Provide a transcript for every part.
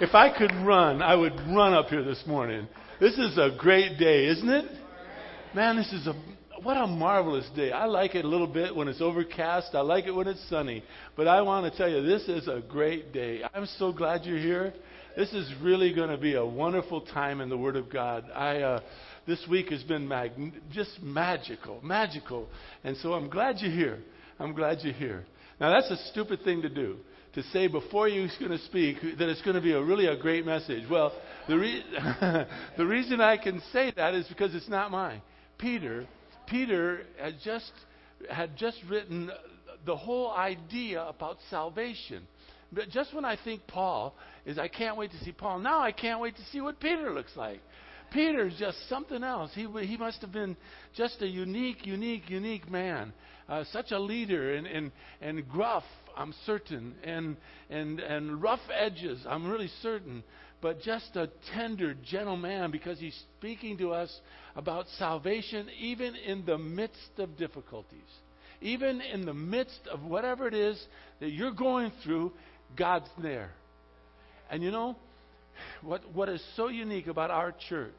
If I could run, I would run up here this morning. This is a great day, isn't it? Man, this is a what a marvelous day. I like it a little bit when it's overcast. I like it when it's sunny. But I want to tell you, this is a great day. I'm so glad you're here. This is really going to be a wonderful time in the Word of God. I uh, this week has been mag- just magical, magical, and so I'm glad you're here. I'm glad you're here. Now that's a stupid thing to do to say before you're going to speak that it's going to be a really a great message. Well, the, re- the reason I can say that is because it's not mine. Peter, Peter had just had just written the whole idea about salvation. But just when I think Paul is, I can't wait to see Paul. Now I can't wait to see what Peter looks like. Peter's just something else. He, he must have been just a unique, unique, unique man. Uh, such a leader and, and, and gruff I'm certain, and, and, and rough edges, I'm really certain, but just a tender, gentle man because he's speaking to us about salvation even in the midst of difficulties. Even in the midst of whatever it is that you're going through, God's there. And you know, what, what is so unique about our church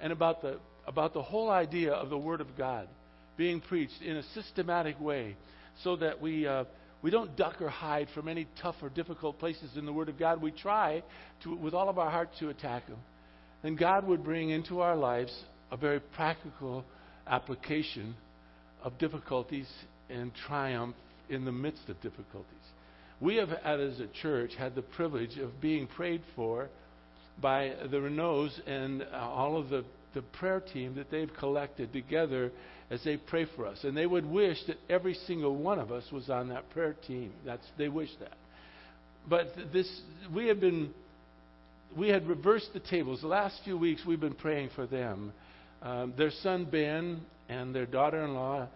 and about the, about the whole idea of the Word of God being preached in a systematic way so that we. Uh, we don't duck or hide from any tough or difficult places in the Word of God. We try to, with all of our heart to attack them. Then God would bring into our lives a very practical application of difficulties and triumph in the midst of difficulties. We have, as a church, had the privilege of being prayed for by the Renaults and all of the, the prayer team that they've collected together as they pray for us. And they would wish that every single one of us was on that prayer team. That's, they wish that. But this, we have been, we had reversed the tables. The last few weeks we've been praying for them. Um, their son Ben and their daughter-in-law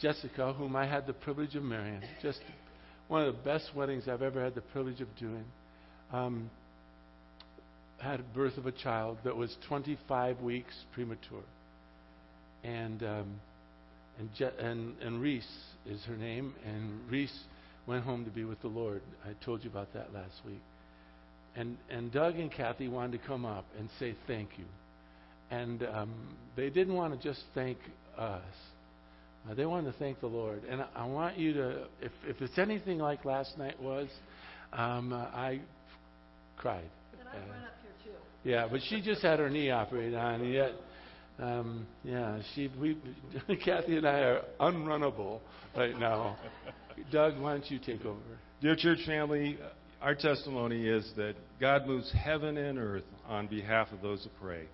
Jessica, whom I had the privilege of marrying, just one of the best weddings I've ever had the privilege of doing. Um, had birth of a child that was 25 weeks premature. And um, and, Je- and, and Reese is her name, and Reese went home to be with the Lord. I told you about that last week. And, and Doug and Kathy wanted to come up and say thank you. And um, they didn't want to just thank us. Uh, they wanted to thank the Lord. And I, I want you to, if, if it's anything like last night was, um, uh, I cried. And I uh, run up here too. Yeah, but she just had her knee operated on, and yet um, yeah, she, we, Kathy and I are unrunnable right now. Doug, why don't you take over? Dear church family, our testimony is that God moves heaven and earth on behalf of those who pray.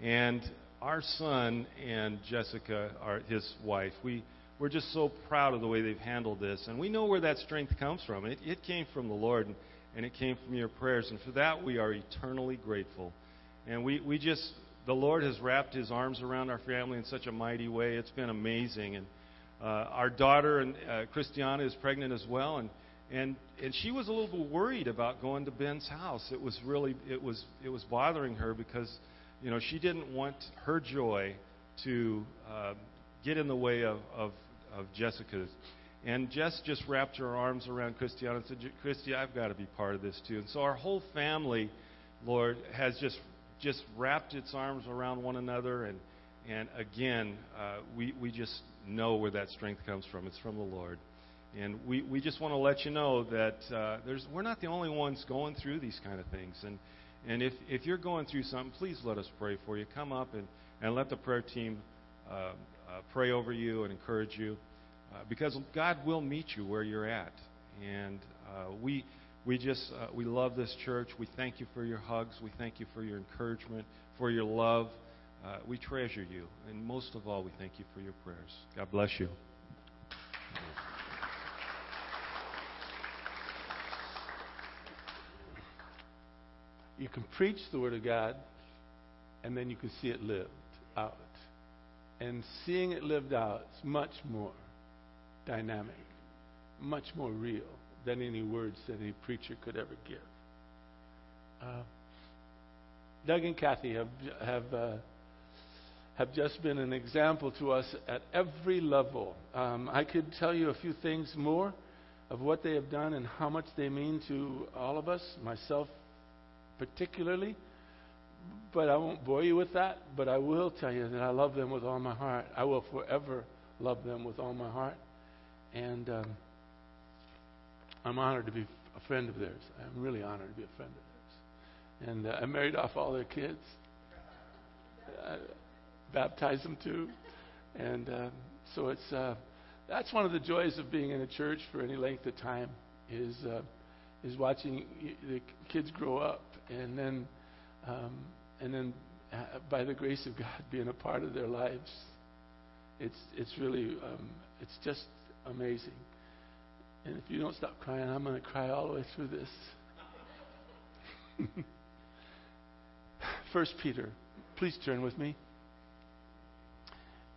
And our son and Jessica, our, his wife, we, we're just so proud of the way they've handled this. And we know where that strength comes from. It, it came from the Lord, and, and it came from your prayers. And for that, we are eternally grateful. And we, we just the Lord has wrapped His arms around our family in such a mighty way. It's been amazing. And uh, our daughter, and uh, Christiana, is pregnant as well, and and and she was a little bit worried about going to Ben's house. It was really it was it was bothering her because you know she didn't want her joy to uh, get in the way of, of of Jessica's. And Jess just wrapped her arms around Christiana and said, Christy, I've got to be part of this too. And so our whole family, Lord, has just just wrapped its arms around one another. And, and again, uh, we, we just know where that strength comes from. It's from the Lord. And we, we just want to let you know that uh, there's, we're not the only ones going through these kind of things. And, and if, if you're going through something, please let us pray for you. Come up and, and let the prayer team uh, uh, pray over you and encourage you. Uh, because God will meet you where you're at. And uh, we, we just uh, we love this church. We thank you for your hugs. We thank you for your encouragement, for your love. Uh, we treasure you, and most of all, we thank you for your prayers. God bless you. You can preach the Word of God, and then you can see it lived out. And seeing it lived out is much more dynamic, much more real than any words that any preacher could ever give. Uh, Doug and Kathy have have uh, have just been an example to us at every level. Um, I could tell you a few things more of what they have done and how much they mean to all of us, myself particularly, but I won't bore you with that. But I will tell you that I love them with all my heart. I will forever love them with all my heart. And um, I'm honored to be a friend of theirs. I'm really honored to be a friend of theirs. And uh, I married off all their kids. I baptized them too. And uh, so it's uh, that's one of the joys of being in a church for any length of time is uh, is watching the kids grow up and then um, and then uh, by the grace of God being a part of their lives. It's it's really um, it's just amazing. And if you don't stop crying, I'm going to cry all the way through this. First Peter, please turn with me.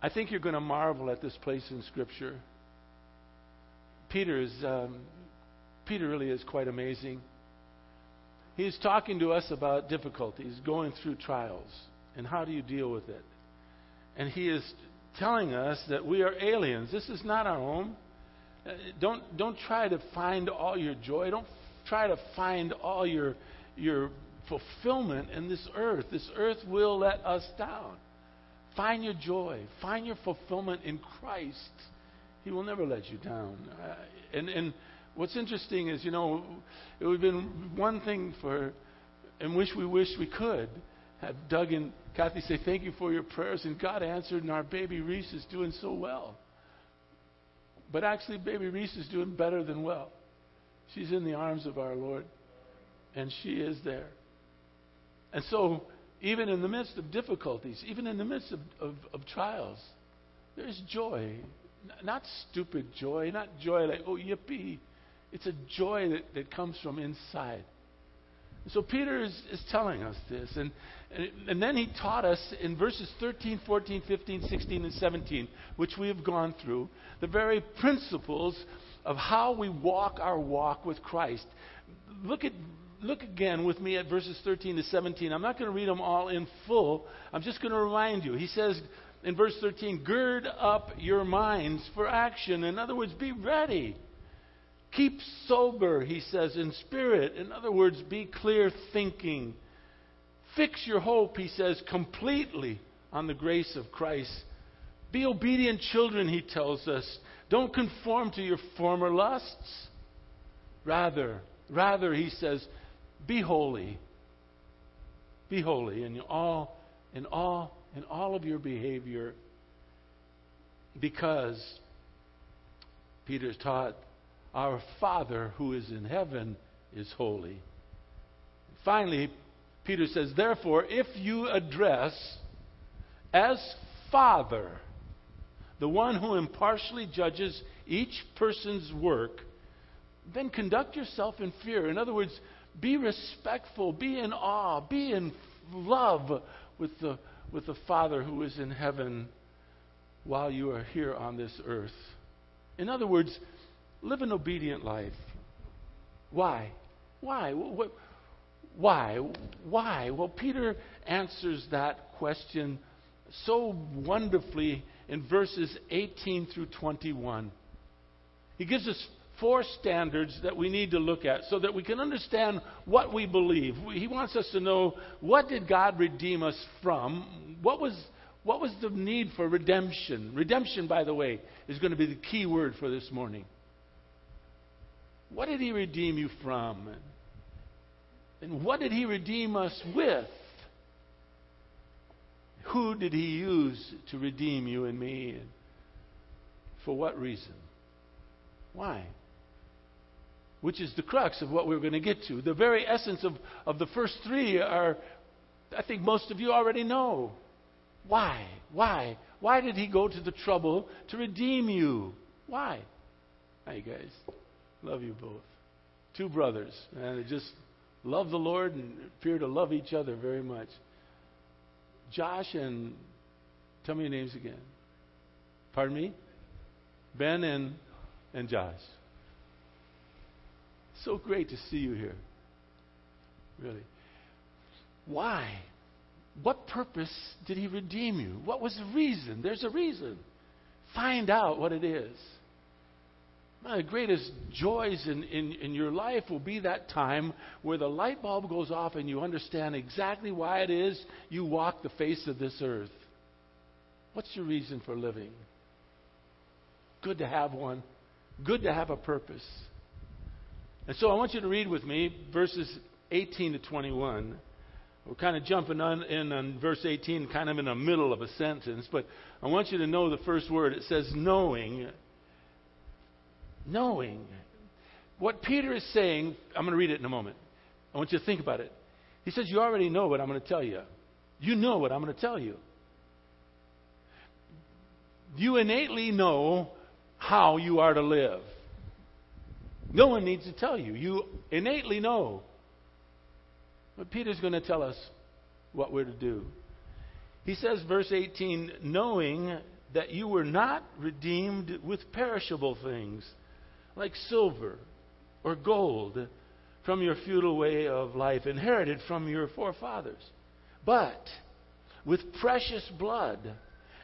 I think you're going to marvel at this place in Scripture. Peter is um, Peter really is quite amazing. He's talking to us about difficulties, going through trials, and how do you deal with it. And he is telling us that we are aliens. This is not our home. Uh, don't don't try to find all your joy. Don't try to find all your your fulfillment in this earth. This earth will let us down. Find your joy. Find your fulfillment in Christ. He will never let you down. Uh, and, and what's interesting is, you know, it would have been one thing for, and wish we wish we could, have Doug and Kathy say, Thank you for your prayers. And God answered, and our baby Reese is doing so well. But actually, baby Reese is doing better than well. She's in the arms of our Lord, and she is there. And so, even in the midst of difficulties, even in the midst of, of, of trials, there's joy. Not stupid joy, not joy like, oh, yippee. It's a joy that, that comes from inside. So Peter is, is telling us this. And, and, and then he taught us in verses 13, 14, 15, 16, and 17, which we have gone through, the very principles of how we walk our walk with Christ. Look at look again with me at verses 13 to 17. I'm not going to read them all in full. I'm just going to remind you. He says in verse 13, gird up your minds for action. In other words, be ready. Keep sober, he says, in spirit. In other words, be clear thinking. Fix your hope, he says, completely on the grace of Christ. Be obedient children, he tells us. Don't conform to your former lusts. Rather, rather, he says, be holy. Be holy in all, in all, in all of your behavior, because Peter's taught our Father who is in heaven is holy. Finally, Peter says, Therefore, if you address as Father the one who impartially judges each person's work, then conduct yourself in fear. In other words, be respectful, be in awe, be in love with the, with the Father who is in heaven while you are here on this earth. In other words, live an obedient life. Why? Why? What, why? Why? Well, Peter answers that question so wonderfully in verses 18 through 21. He gives us four standards that we need to look at so that we can understand what we believe. He wants us to know what did God redeem us from? What was what was the need for redemption? Redemption, by the way, is going to be the key word for this morning. What did he redeem you from? And what did he redeem us with? Who did he use to redeem you and me? And for what reason? Why? which is the crux of what we're going to get to. The very essence of, of the first three are, I think most of you already know. Why? Why? Why did he go to the trouble to redeem you? Why? Hi, guys. Love you both. Two brothers, and they just love the Lord and appear to love each other very much. Josh and, tell me your names again. Pardon me? Ben and, and Josh. So great to see you here. Really. Why? What purpose did he redeem you? What was the reason? There's a reason. Find out what it is. One of the greatest joys in, in, in your life will be that time where the light bulb goes off and you understand exactly why it is you walk the face of this earth. What's your reason for living? Good to have one. Good to have a purpose. And so I want you to read with me verses 18 to 21. We're kind of jumping on, in on verse 18, kind of in the middle of a sentence, but I want you to know the first word. It says, knowing. Knowing. What Peter is saying, I'm going to read it in a moment. I want you to think about it. He says, You already know what I'm going to tell you. You know what I'm going to tell you. You innately know how you are to live. No one needs to tell you. You innately know. But Peter's going to tell us what we're to do. He says, verse 18, knowing that you were not redeemed with perishable things like silver or gold from your futile way of life, inherited from your forefathers, but with precious blood,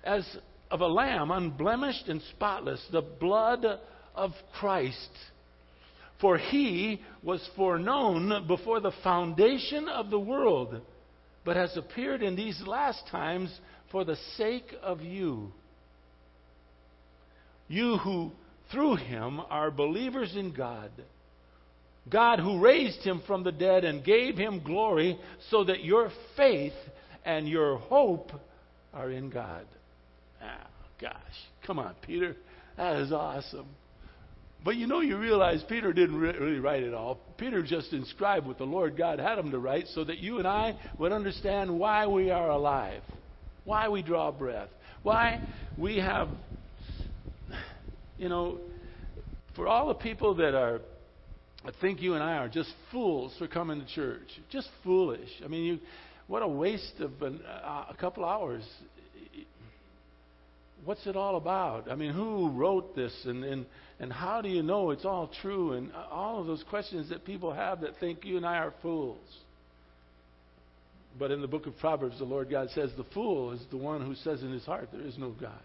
as of a lamb, unblemished and spotless, the blood of Christ. For he was foreknown before the foundation of the world, but has appeared in these last times for the sake of you. You who through him are believers in God. God who raised him from the dead and gave him glory so that your faith and your hope are in God. Ah, gosh. Come on, Peter. That is awesome. But you know, you realize Peter didn't really write it all. Peter just inscribed what the Lord God had him to write so that you and I would understand why we are alive, why we draw breath, why we have, you know, for all the people that are, I think you and I are just fools for coming to church. Just foolish. I mean, you, what a waste of an, uh, a couple hours what's it all about? I mean, who wrote this and, and, and how do you know it's all true? And all of those questions that people have that think you and I are fools. But in the book of Proverbs, the Lord God says, The fool is the one who says in his heart, There is no God.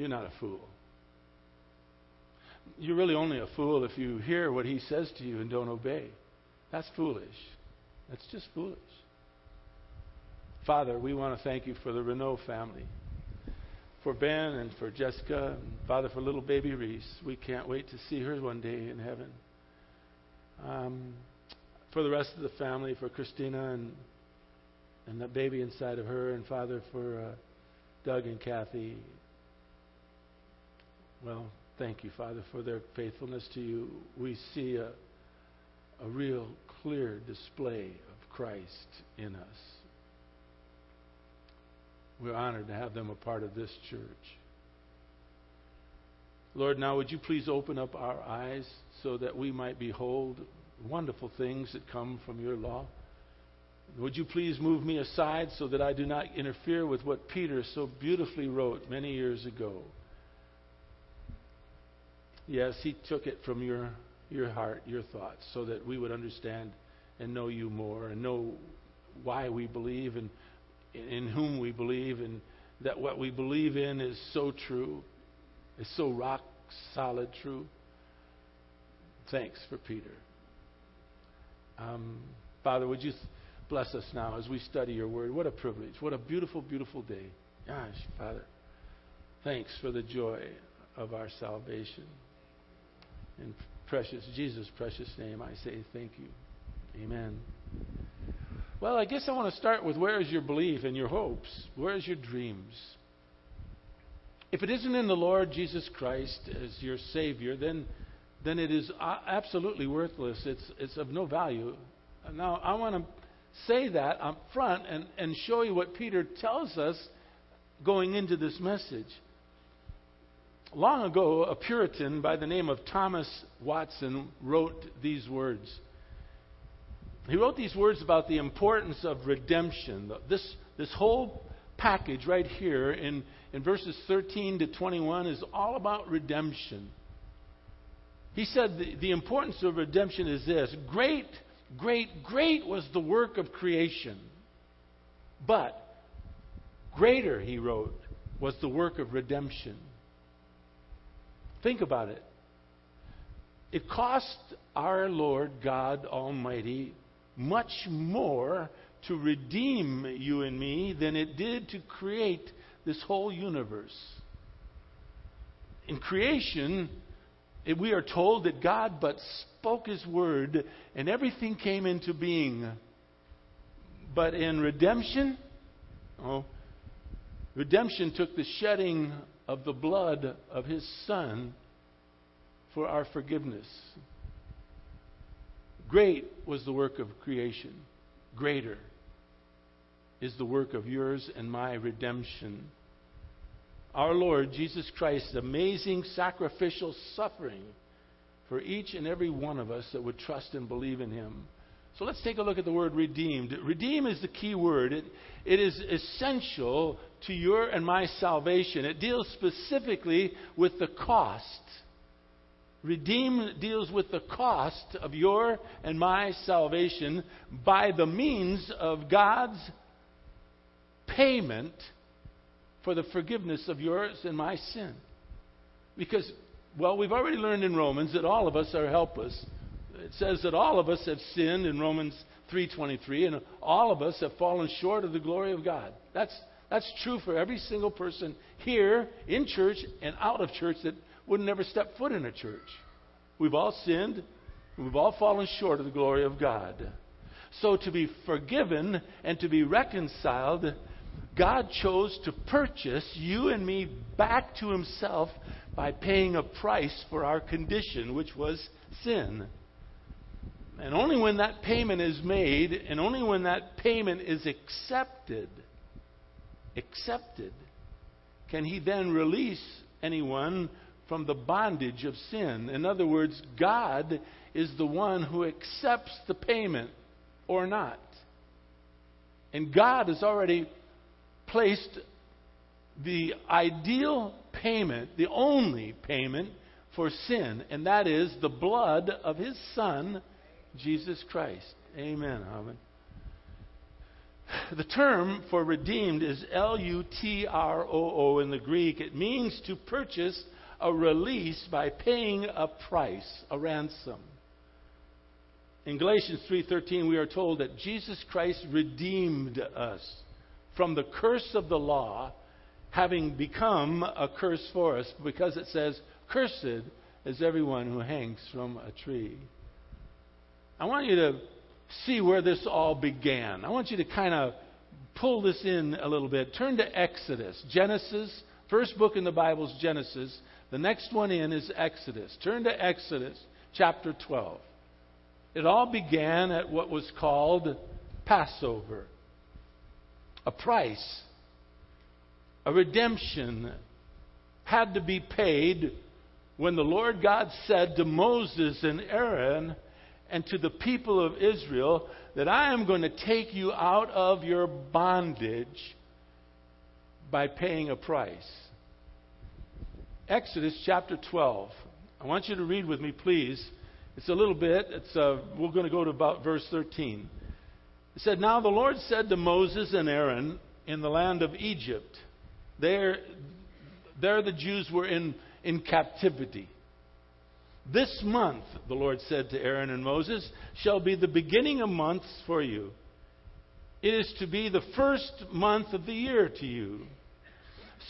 You're not a fool. You're really only a fool if you hear what he says to you and don't obey. That's foolish. That's just foolish. Father, we want to thank you for the Renault family, for Ben and for Jessica, and Father, for little baby Reese. We can't wait to see her one day in heaven. Um, for the rest of the family, for Christina and and the baby inside of her, and Father, for uh, Doug and Kathy. Well, thank you, Father, for their faithfulness to you. We see a, a real clear display of Christ in us. We're honored to have them a part of this church. Lord, now would you please open up our eyes so that we might behold wonderful things that come from your law? Would you please move me aside so that I do not interfere with what Peter so beautifully wrote many years ago? Yes, he took it from your, your heart, your thoughts, so that we would understand and know you more and know why we believe and in whom we believe, and that what we believe in is so true, is so rock solid true. Thanks for Peter. Um, Father, would you bless us now as we study your word? What a privilege. What a beautiful, beautiful day. Gosh, Father, thanks for the joy of our salvation. In precious Jesus' precious name, I say thank you. Amen. Well, I guess I want to start with where is your belief and your hopes? Where is your dreams? If it isn't in the Lord Jesus Christ as your Savior, then, then it is absolutely worthless. It's, it's of no value. Now, I want to say that up front and, and show you what Peter tells us going into this message. Long ago, a Puritan by the name of Thomas Watson wrote these words. He wrote these words about the importance of redemption. This, this whole package right here in, in verses 13 to 21 is all about redemption. He said the, the importance of redemption is this great, great, great was the work of creation. But greater, he wrote, was the work of redemption. Think about it. It cost our Lord God Almighty much more to redeem you and me than it did to create this whole universe. In creation, eh, we are told that God but spoke His word and everything came into being. But in redemption, oh, redemption took the shedding of the blood of His Son for our forgiveness. Great was the work of creation. Greater is the work of yours and my redemption. Our Lord Jesus Christ's amazing sacrificial suffering for each and every one of us that would trust and believe in Him. So let's take a look at the word redeemed. Redeem is the key word. It, it is essential to your and my salvation. It deals specifically with the cost Redeem deals with the cost of your and my salvation by the means of God's payment for the forgiveness of yours and my sin. Because, well, we've already learned in Romans that all of us are helpless. It says that all of us have sinned in Romans 3:23 and all of us have fallen short of the glory of God. That's that's true for every single person here in church and out of church that would never step foot in a church. We've all sinned. We've all fallen short of the glory of God. So to be forgiven and to be reconciled, God chose to purchase you and me back to Himself by paying a price for our condition, which was sin. And only when that payment is made, and only when that payment is accepted, accepted, can He then release anyone from the bondage of sin. In other words, God is the one who accepts the payment or not. And God has already placed the ideal payment, the only payment for sin, and that is the blood of His Son, Jesus Christ. Amen, Amen. The term for redeemed is L U T R O O in the Greek. It means to purchase a release by paying a price, a ransom. In Galatians 3:13 we are told that Jesus Christ redeemed us from the curse of the law having become a curse for us because it says cursed is everyone who hangs from a tree. I want you to see where this all began. I want you to kind of pull this in a little bit. Turn to Exodus, Genesis, first book in the Bible is Genesis, the next one in is Exodus. Turn to Exodus chapter 12. It all began at what was called Passover. A price, a redemption had to be paid when the Lord God said to Moses and Aaron and to the people of Israel that I am going to take you out of your bondage by paying a price. Exodus chapter 12. I want you to read with me, please. It's a little bit. It's, uh, we're going to go to about verse 13. It said, Now the Lord said to Moses and Aaron in the land of Egypt, there, there the Jews were in, in captivity. This month, the Lord said to Aaron and Moses, shall be the beginning of months for you. It is to be the first month of the year to you.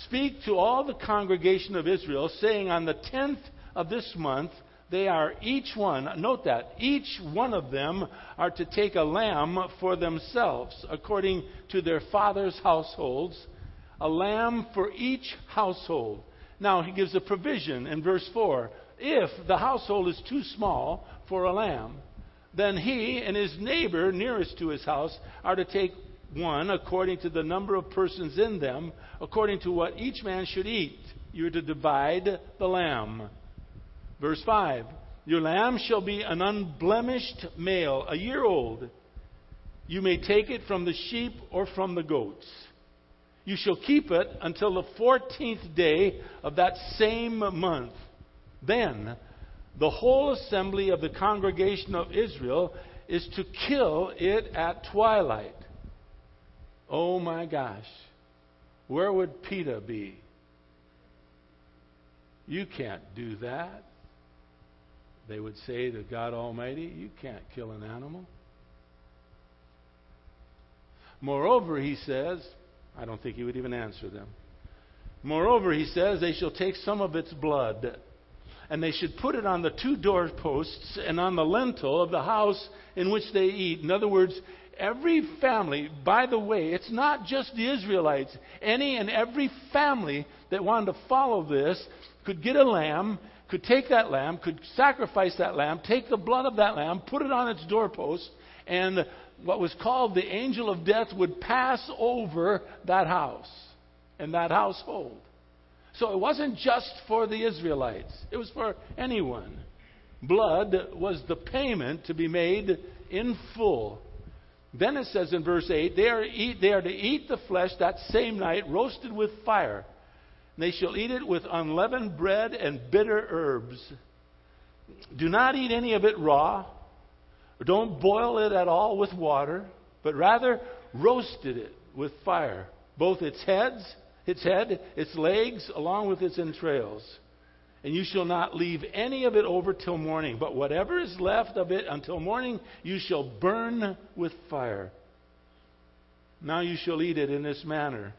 Speak to all the congregation of Israel, saying, On the tenth of this month, they are each one, note that, each one of them are to take a lamb for themselves, according to their father's households, a lamb for each household. Now, he gives a provision in verse 4. If the household is too small for a lamb, then he and his neighbor nearest to his house are to take one according to the number of persons in them, according to what each man should eat. You're to divide the lamb. Verse 5 Your lamb shall be an unblemished male, a year old. You may take it from the sheep or from the goats. You shall keep it until the fourteenth day of that same month. Then the whole assembly of the congregation of Israel is to kill it at twilight. Oh my gosh, where would PETA be? You can't do that. They would say to God Almighty, You can't kill an animal. Moreover, he says, I don't think he would even answer them. Moreover, he says, they shall take some of its blood, and they should put it on the two doorposts and on the lintel of the house in which they eat. In other words, every family, by the way, it's not just the Israelites. Any and every family that wanted to follow this could get a lamb, could take that lamb, could sacrifice that lamb, take the blood of that lamb, put it on its doorpost, and what was called the angel of death would pass over that house and that household. So it wasn't just for the Israelites, it was for anyone. Blood was the payment to be made in full. Then it says in verse 8, they are, eat, they are to eat the flesh that same night, roasted with fire. They shall eat it with unleavened bread and bitter herbs. Do not eat any of it raw don't boil it at all with water, but rather roasted it with fire, both its heads, its head, its legs, along with its entrails. And you shall not leave any of it over till morning, but whatever is left of it until morning you shall burn with fire. Now you shall eat it in this manner.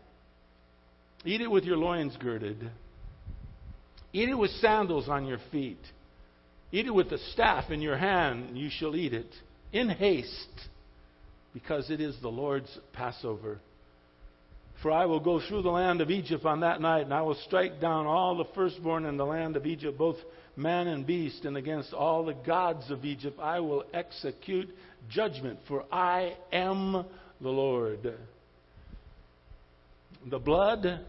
Eat it with your loins girded. Eat it with sandals on your feet. Eat it with the staff in your hand, you shall eat it in haste, because it is the Lord's Passover. For I will go through the land of Egypt on that night, and I will strike down all the firstborn in the land of Egypt, both man and beast, and against all the gods of Egypt I will execute judgment, for I am the Lord. The blood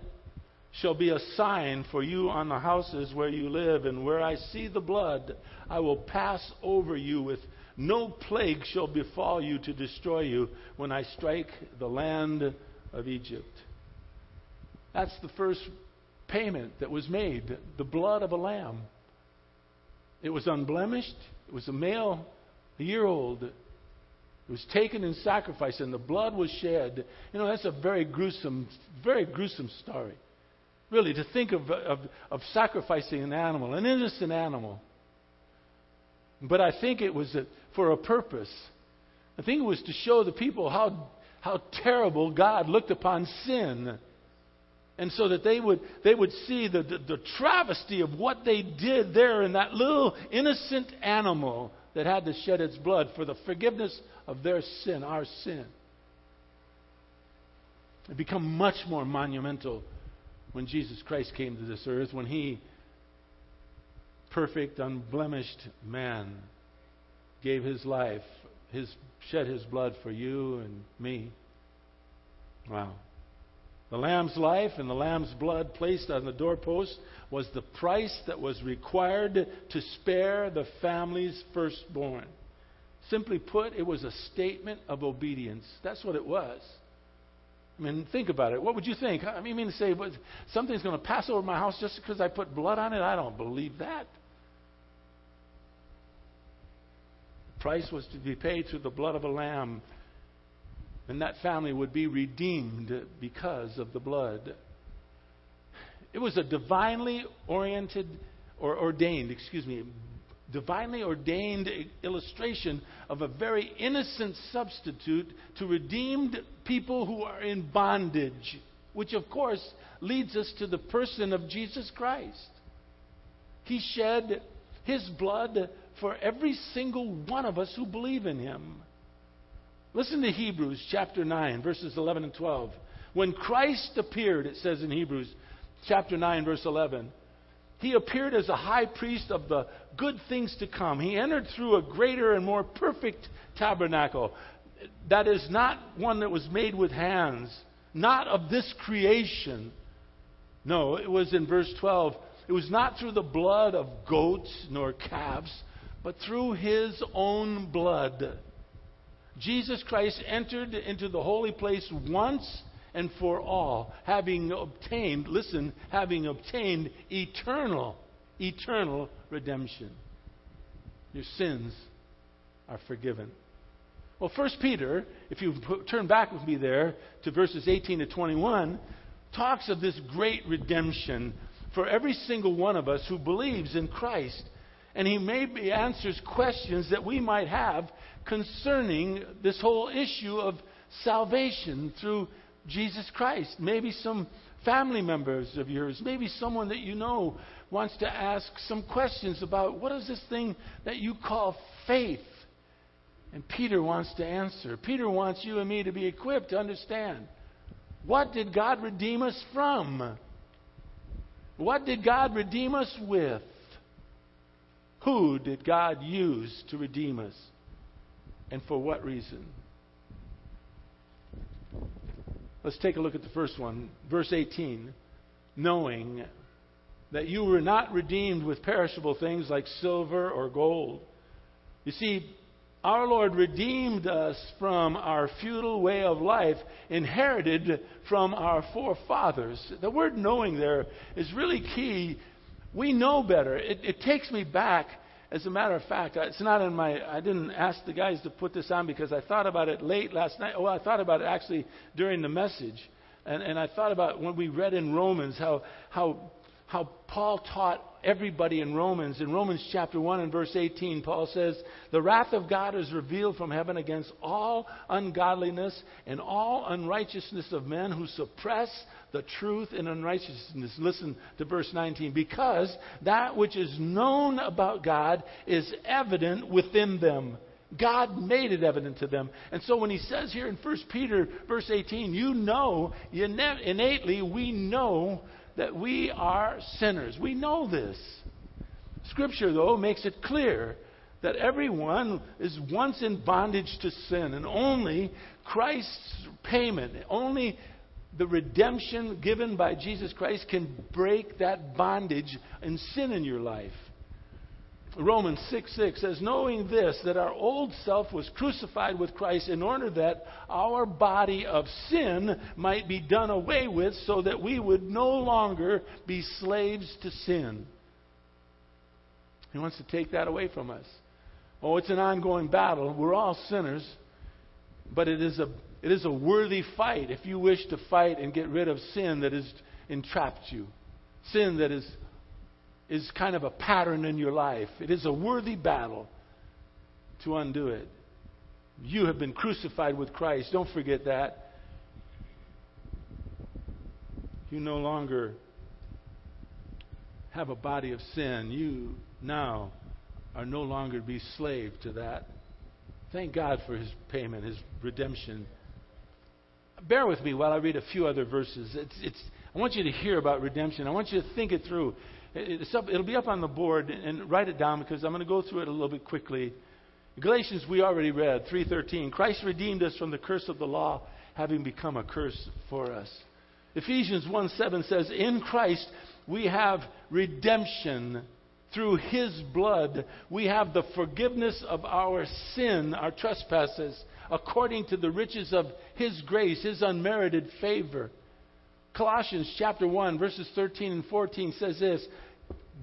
shall be a sign for you on the houses where you live, and where I see the blood, I will pass over you with no plague shall befall you to destroy you when I strike the land of Egypt. That's the first payment that was made the blood of a lamb. It was unblemished, it was a male, a year old. It was taken in sacrifice, and the blood was shed. You know, that's a very gruesome, very gruesome story. Really, to think of, of, of sacrificing an animal, an innocent animal. But I think it was for a purpose. I think it was to show the people how, how terrible God looked upon sin. And so that they would, they would see the, the, the travesty of what they did there in that little innocent animal that had to shed its blood for the forgiveness of their sin, our sin. It become much more monumental when Jesus Christ came to this earth, when he, perfect, unblemished man, gave his life, his, shed his blood for you and me. Wow. The lamb's life and the lamb's blood placed on the doorpost was the price that was required to spare the family's firstborn. Simply put, it was a statement of obedience. That's what it was. I mean, think about it. What would you think? I mean, to say something's going to pass over my house just because I put blood on it? I don't believe that. The price was to be paid through the blood of a lamb, and that family would be redeemed because of the blood. It was a divinely oriented or ordained, excuse me, divinely ordained illustration of a very innocent substitute to redeemed people who are in bondage, which of course leads us to the person of Jesus Christ. He shed his blood for every single one of us who believe in him. Listen to Hebrews chapter 9, verses 11 and 12. When Christ appeared, it says in Hebrews chapter 9, verse 11, he appeared as a high priest of the good things to come. He entered through a greater and more perfect tabernacle. That is not one that was made with hands, not of this creation. No, it was in verse 12. It was not through the blood of goats nor calves, but through his own blood. Jesus Christ entered into the holy place once and for all, having obtained, listen, having obtained eternal, eternal redemption. Your sins are forgiven. Well, First Peter, if you turn back with me there to verses 18 to 21, talks of this great redemption for every single one of us who believes in Christ. And He maybe answers questions that we might have concerning this whole issue of salvation through Jesus Christ. Maybe some family members of yours, maybe someone that you know wants to ask some questions about what is this thing that you call faith? And Peter wants to answer. Peter wants you and me to be equipped to understand what did God redeem us from? What did God redeem us with? Who did God use to redeem us? And for what reason? Let's take a look at the first one, verse 18. Knowing that you were not redeemed with perishable things like silver or gold. You see, our Lord redeemed us from our futile way of life, inherited from our forefathers. The word knowing there is really key. We know better. It, it takes me back as a matter of fact, it's not in my. I didn't ask the guys to put this on because I thought about it late last night. Well, I thought about it actually during the message, and, and I thought about when we read in Romans how how how Paul taught everybody in Romans. In Romans chapter 1 and verse 18, Paul says, The wrath of God is revealed from heaven against all ungodliness and all unrighteousness of men who suppress the truth in unrighteousness. Listen to verse 19. Because that which is known about God is evident within them. God made it evident to them. And so when he says here in 1 Peter, verse 18, you know, innately, we know that we are sinners. We know this. Scripture, though, makes it clear that everyone is once in bondage to sin, and only Christ's payment, only the redemption given by Jesus Christ can break that bondage and sin in your life. Romans 6 6 says, Knowing this, that our old self was crucified with Christ in order that our body of sin might be done away with, so that we would no longer be slaves to sin. He wants to take that away from us. Oh, it's an ongoing battle. We're all sinners, but it is a, it is a worthy fight if you wish to fight and get rid of sin that has entrapped you, sin that is is kind of a pattern in your life. It is a worthy battle to undo it. You have been crucified with Christ. Don't forget that. You no longer have a body of sin. You now are no longer be slave to that. Thank God for his payment, his redemption. Bear with me while I read a few other verses. It's, it's, I want you to hear about redemption. I want you to think it through. It's up, it'll be up on the board, and write it down because I'm going to go through it a little bit quickly. Galatians, we already read 3:13. Christ redeemed us from the curse of the law, having become a curse for us. Ephesians 1:7 says, "In Christ we have redemption through His blood. We have the forgiveness of our sin, our trespasses, according to the riches of His grace, His unmerited favor." Colossians chapter 1, verses 13 and 14 says this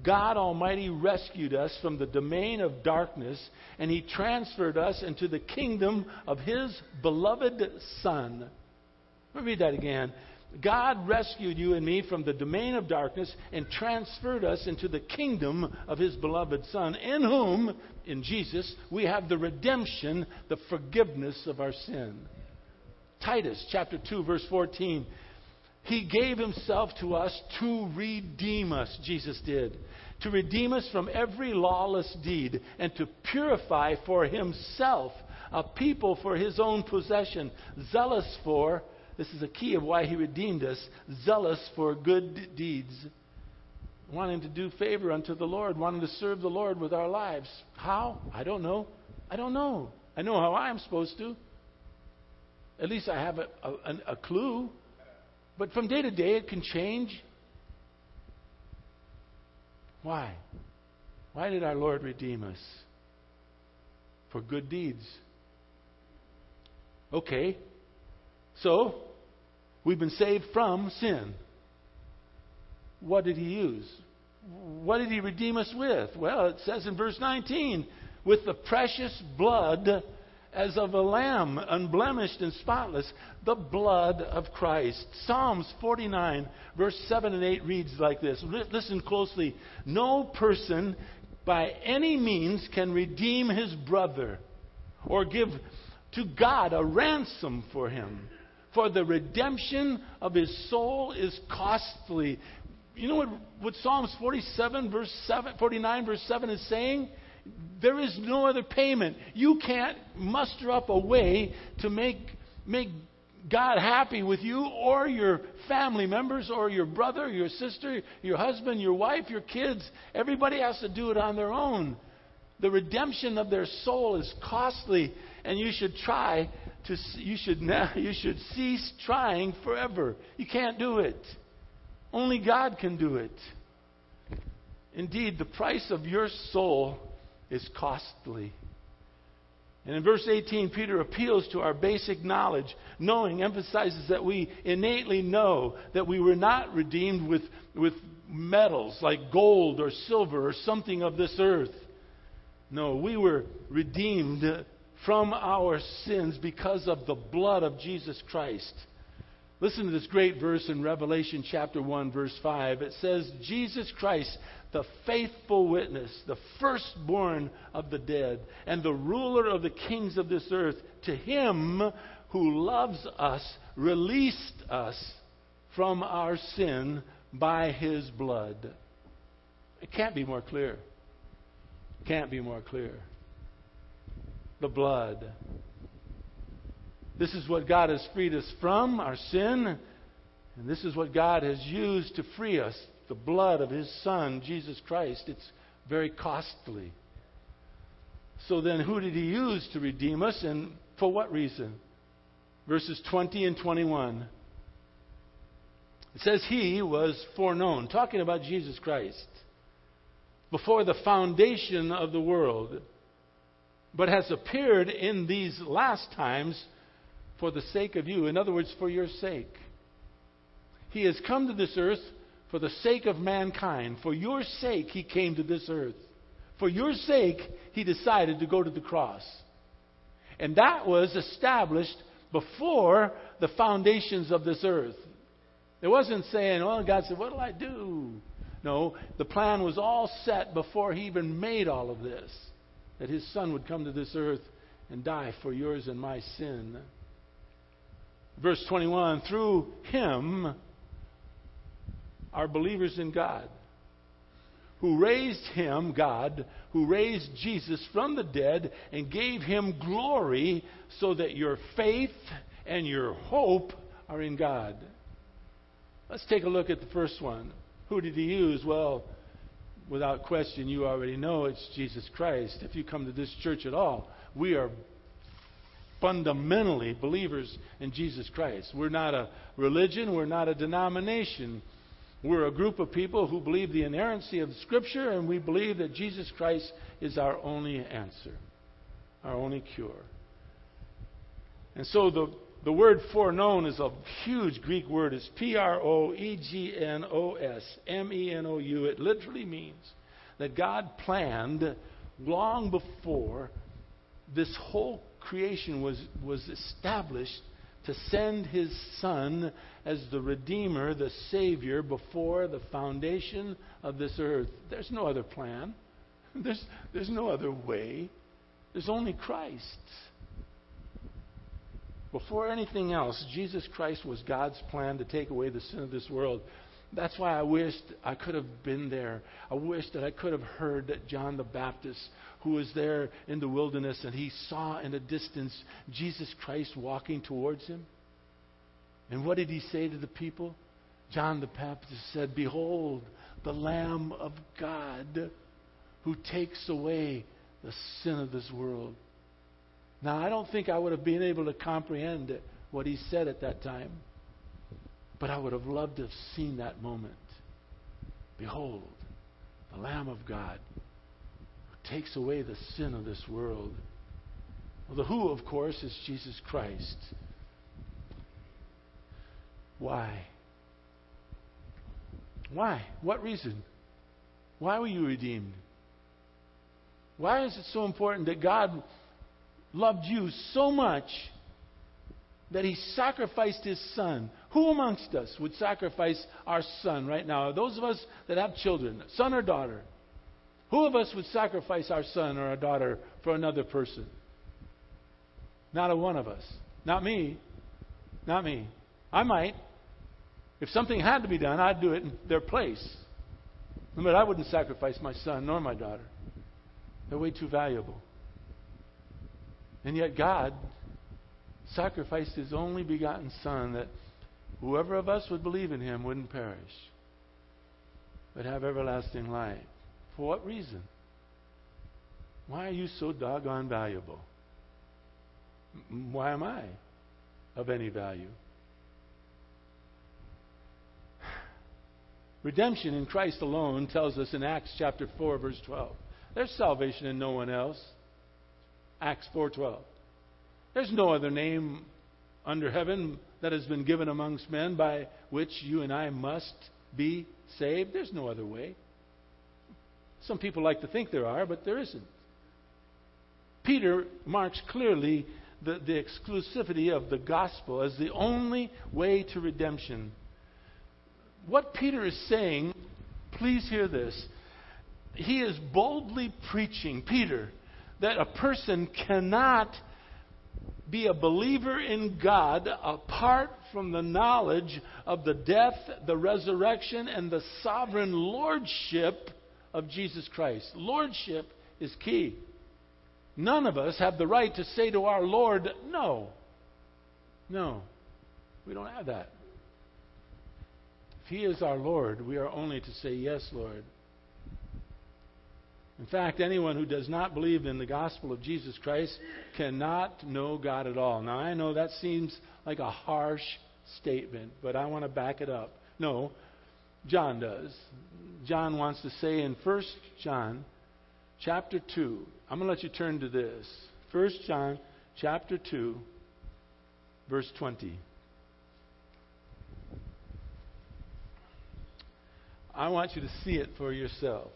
God Almighty rescued us from the domain of darkness, and He transferred us into the kingdom of His beloved Son. Let me read that again. God rescued you and me from the domain of darkness and transferred us into the kingdom of His beloved Son, in whom, in Jesus, we have the redemption, the forgiveness of our sin. Titus chapter 2, verse 14 he gave himself to us to redeem us, Jesus did. To redeem us from every lawless deed and to purify for himself a people for his own possession, zealous for, this is a key of why he redeemed us, zealous for good deeds. Wanting to do favor unto the Lord, wanting to serve the Lord with our lives. How? I don't know. I don't know. I know how I'm supposed to. At least I have a, a, a clue. But from day to day, it can change. Why? Why did our Lord redeem us? For good deeds. Okay. So, we've been saved from sin. What did he use? What did he redeem us with? Well, it says in verse 19, with the precious blood as of a lamb, unblemished and spotless, the blood of Christ. Psalms 49, verse 7 and 8 reads like this. Listen closely. No person by any means can redeem his brother or give to God a ransom for him. For the redemption of his soul is costly. You know what, what Psalms 47, verse 7, 49, verse 7 is saying? There is no other payment. You can't muster up a way to make, make God happy with you or your family members or your brother, your sister, your husband, your wife, your kids. Everybody has to do it on their own. The redemption of their soul is costly, and you should try to you should now you should cease trying forever. You can't do it. Only God can do it. Indeed, the price of your soul is costly. And in verse 18, Peter appeals to our basic knowledge. Knowing emphasizes that we innately know that we were not redeemed with, with metals like gold or silver or something of this earth. No, we were redeemed from our sins because of the blood of Jesus Christ. Listen to this great verse in Revelation chapter 1, verse 5. It says, Jesus Christ, the faithful witness, the firstborn of the dead, and the ruler of the kings of this earth, to him who loves us, released us from our sin by his blood. It can't be more clear. It Can't be more clear. The blood this is what God has freed us from, our sin. And this is what God has used to free us the blood of His Son, Jesus Christ. It's very costly. So then, who did He use to redeem us and for what reason? Verses 20 and 21. It says, He was foreknown, talking about Jesus Christ, before the foundation of the world, but has appeared in these last times for the sake of you. In other words, for your sake. He has come to this earth for the sake of mankind. For your sake, He came to this earth. For your sake, He decided to go to the cross. And that was established before the foundations of this earth. It wasn't saying, oh, God said, what will I do? No, the plan was all set before He even made all of this that His Son would come to this earth and die for yours and my sin. Verse 21 Through him are believers in God, who raised him, God, who raised Jesus from the dead and gave him glory so that your faith and your hope are in God. Let's take a look at the first one. Who did he use? Well, without question, you already know it's Jesus Christ. If you come to this church at all, we are fundamentally believers in Jesus Christ. We're not a religion, we're not a denomination. We're a group of people who believe the inerrancy of Scripture, and we believe that Jesus Christ is our only answer, our only cure. And so the, the word foreknown is a huge Greek word. It's P R O E G N O S M E N O U. It literally means that God planned long before this whole creation was, was established to send his son as the Redeemer, the Savior, before the foundation of this earth. There's no other plan, there's, there's no other way. There's only Christ. Before anything else, Jesus Christ was God's plan to take away the sin of this world. That's why I wished I could have been there. I wish that I could have heard that John the Baptist, who was there in the wilderness, and he saw in the distance Jesus Christ walking towards him. And what did he say to the people? John the Baptist said, Behold, the Lamb of God who takes away the sin of this world. Now, I don't think I would have been able to comprehend what he said at that time. But I would have loved to have seen that moment. Behold, the Lamb of God who takes away the sin of this world. Well, the who, of course, is Jesus Christ. Why? Why? What reason? Why were you redeemed? Why is it so important that God loved you so much that he sacrificed his son. Who amongst us would sacrifice our son right now? Those of us that have children, son or daughter. Who of us would sacrifice our son or our daughter for another person? Not a one of us. Not me. Not me. I might. If something had to be done, I'd do it in their place. But I wouldn't sacrifice my son nor my daughter. They're way too valuable. And yet God sacrificed his only begotten Son that whoever of us would believe in him wouldn't perish, but have everlasting life. For what reason? Why are you so doggone valuable? Why am I of any value? Redemption in Christ alone tells us in Acts chapter 4 verse 12. There's salvation in no one else. Acts 4:12. There's no other name under heaven that has been given amongst men by which you and I must be saved. There's no other way. Some people like to think there are, but there isn't. Peter marks clearly the, the exclusivity of the gospel as the only way to redemption. What Peter is saying, please hear this. He is boldly preaching, Peter, that a person cannot be a believer in God apart from the knowledge of the death, the resurrection, and the sovereign lordship of Jesus Christ. Lordship is key. None of us have the right to say to our Lord, no. No. We don't have that. If He is our Lord, we are only to say, Yes, Lord. In fact, anyone who does not believe in the gospel of Jesus Christ cannot know God at all. Now, I know that seems like a harsh statement, but I want to back it up. No, John does. John wants to say in 1 John chapter 2, I'm going to let you turn to this. 1 John chapter 2, verse 20. I want you to see it for yourself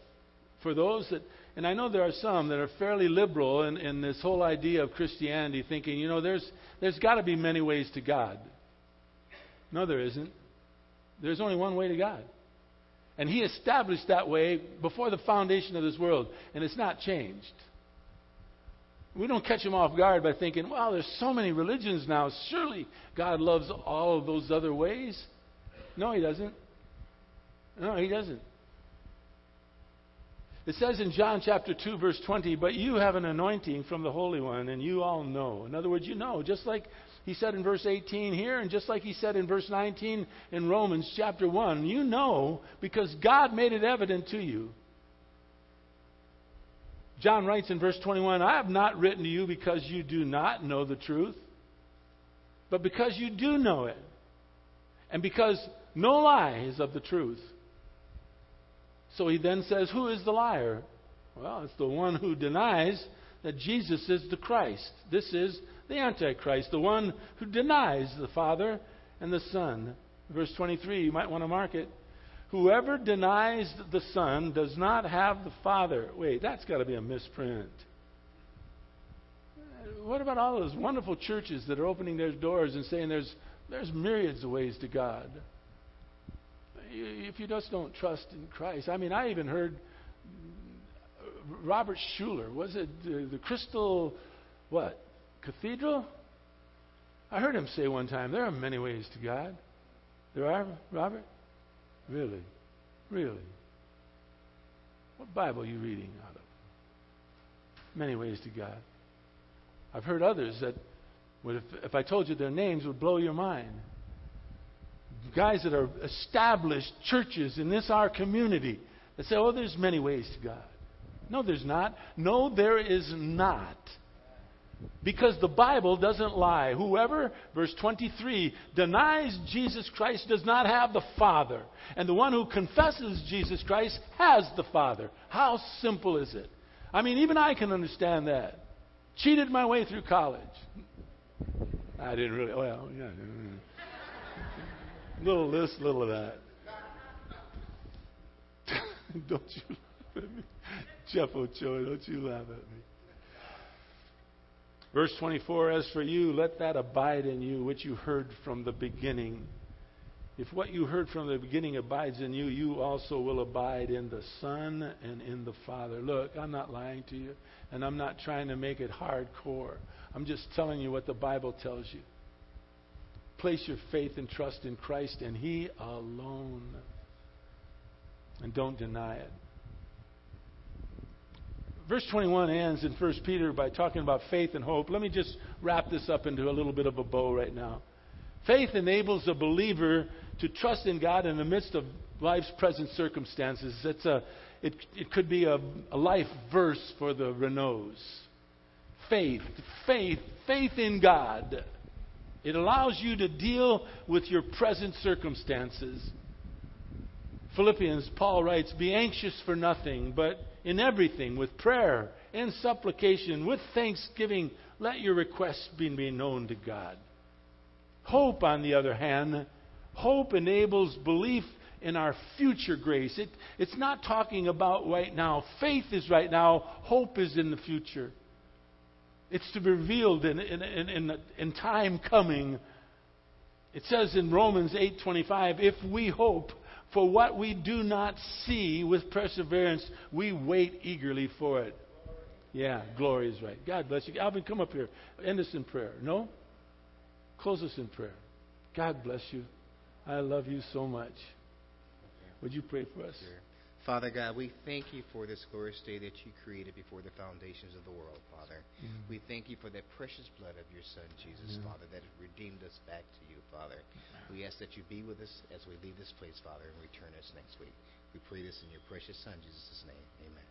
for those that, and I know there are some that are fairly liberal in, in this whole idea of Christianity, thinking, you know, there's, there's got to be many ways to God. No, there isn't. There's only one way to God. And He established that way before the foundation of this world, and it's not changed. We don't catch Him off guard by thinking, well, there's so many religions now. Surely God loves all of those other ways. No, He doesn't. No, He doesn't. It says in John chapter 2, verse 20, But you have an anointing from the Holy One, and you all know. In other words, you know, just like he said in verse 18 here, and just like he said in verse 19 in Romans chapter 1, you know because God made it evident to you. John writes in verse 21, I have not written to you because you do not know the truth, but because you do know it, and because no lie is of the truth. So he then says, Who is the liar? Well, it's the one who denies that Jesus is the Christ. This is the Antichrist, the one who denies the Father and the Son. Verse 23, you might want to mark it. Whoever denies the Son does not have the Father. Wait, that's got to be a misprint. What about all those wonderful churches that are opening their doors and saying there's, there's myriads of ways to God? If you just don't trust in Christ. I mean, I even heard Robert Schuller. Was it the, Crystal, what, Cathedral? I heard him say one time, there are many ways to God. There are, Robert? Really? Really? What Bible are you reading out of? Many ways to God. I've heard others that, if, if I told you their names, would blow your mind guys that are established churches in this our community that say, oh, there's many ways to God. No, there's not. No, there is not. Because the Bible doesn't lie. Whoever, verse 23, denies Jesus Christ does not have the Father. And the one who confesses Jesus Christ has the Father. How simple is it? I mean, even I can understand that. Cheated my way through college. I didn't really, well, yeah little this, little of that. don't you laugh at me. Jeff Ochoa, don't you laugh at me. Verse 24 As for you, let that abide in you which you heard from the beginning. If what you heard from the beginning abides in you, you also will abide in the Son and in the Father. Look, I'm not lying to you, and I'm not trying to make it hardcore. I'm just telling you what the Bible tells you. Place your faith and trust in Christ and He alone. And don't deny it. Verse 21 ends in 1 Peter by talking about faith and hope. Let me just wrap this up into a little bit of a bow right now. Faith enables a believer to trust in God in the midst of life's present circumstances. It's a, it, it could be a, a life verse for the Renaults. Faith, faith, faith in God. It allows you to deal with your present circumstances. Philippians, Paul writes, Be anxious for nothing, but in everything, with prayer and supplication, with thanksgiving, let your requests be known to God. Hope, on the other hand, hope enables belief in our future grace. It, it's not talking about right now. Faith is right now, hope is in the future. It's to be revealed in, in, in, in, time coming. It says in Romans 8:25, if we hope for what we do not see with perseverance, we wait eagerly for it. Yeah, glory is right. God bless you. Alvin, come up here. End us in prayer. No? Close us in prayer. God bless you. I love you so much. Would you pray for us? Father God, we thank you for this glorious day that you created before the foundations of the world, Father. Mm-hmm. We thank you for that precious blood of your Son, Jesus, mm-hmm. Father, that redeemed us back to you, Father. We ask that you be with us as we leave this place, Father, and return us next week. We pray this in your precious Son, Jesus' name. Amen.